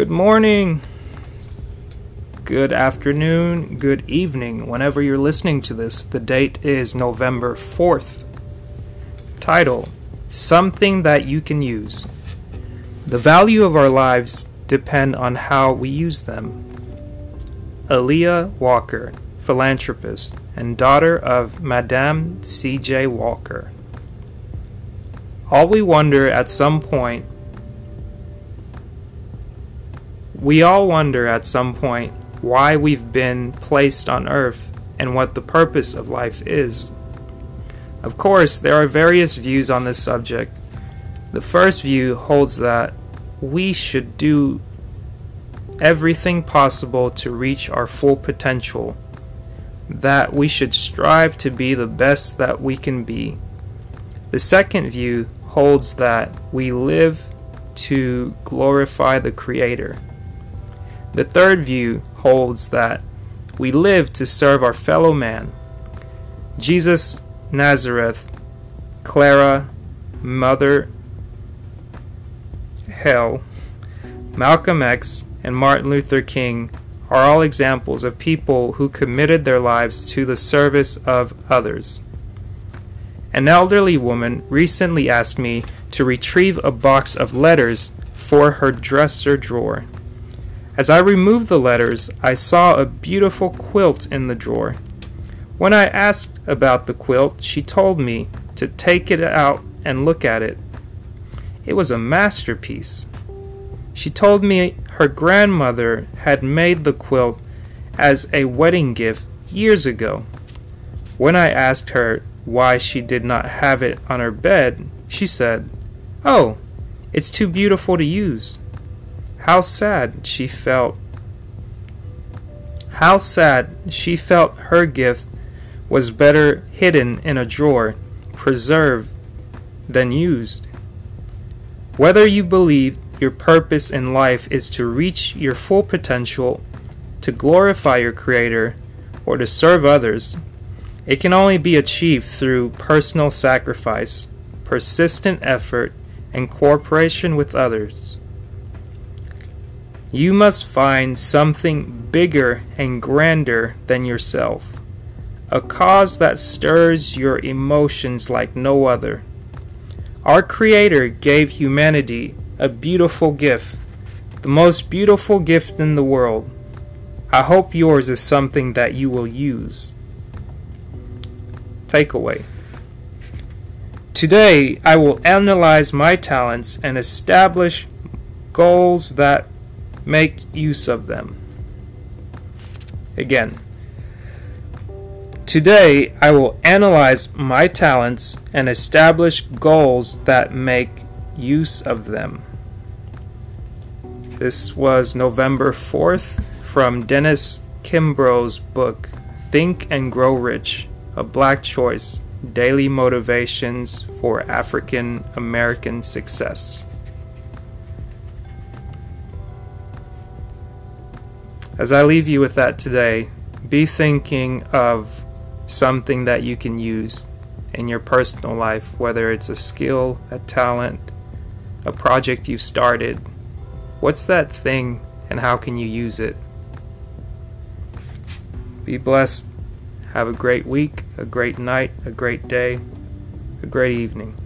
Good morning, good afternoon, good evening, whenever you're listening to this. The date is November 4th. Title Something That You Can Use. The value of our lives depend on how we use them. A'Lelia Walker, philanthropist and daughter of Madame C.J. Walker. All we wonder at some point We all wonder at some point why we've been placed on earth and what the purpose of life is. Of course, there are various views on this subject. The first view holds that we should do everything possible to reach our full potential, that we should strive to be the best that we can be. The second view holds that we live to glorify the Creator. The third view holds that we live to serve our fellow man. Jesus Nazareth, Clara, Mother Hale, Malcolm X, and Martin Luther King are all examples of people who committed their lives to the service of others. An elderly woman recently asked me to retrieve a box of letters for her dresser drawer. As I removed the letters, I saw a beautiful quilt in the drawer. When I asked about the quilt, she told me to take it out and look at it. It was a masterpiece. She told me her grandmother had made the quilt as a wedding gift years ago. When I asked her why she did not have it on her bed, she said, Oh, it's too beautiful to use. How sad she felt. How sad she felt her gift was better hidden in a drawer, preserved, than used. Whether you believe your purpose in life is to reach your full potential, to glorify your Creator, or to serve others, it can only be achieved through personal sacrifice, persistent effort, and cooperation with others. You must find something bigger and grander than yourself, a cause that stirs your emotions like no other. Our Creator gave humanity a beautiful gift, the most beautiful gift in the world. I hope yours is something that you will use. Takeaway Today, I will analyze my talents and establish goals that make use of them. Again, today I will analyze my talents and establish goals that make use of them. This was November 4th from Dennis Kimbro's book, Think and Grow Rich A Black Choice Daily Motivations for African American Success. As I leave you with that today, be thinking of something that you can use in your personal life, whether it's a skill, a talent, a project you've started. What's that thing and how can you use it? Be blessed. Have a great week, a great night, a great day, a great evening.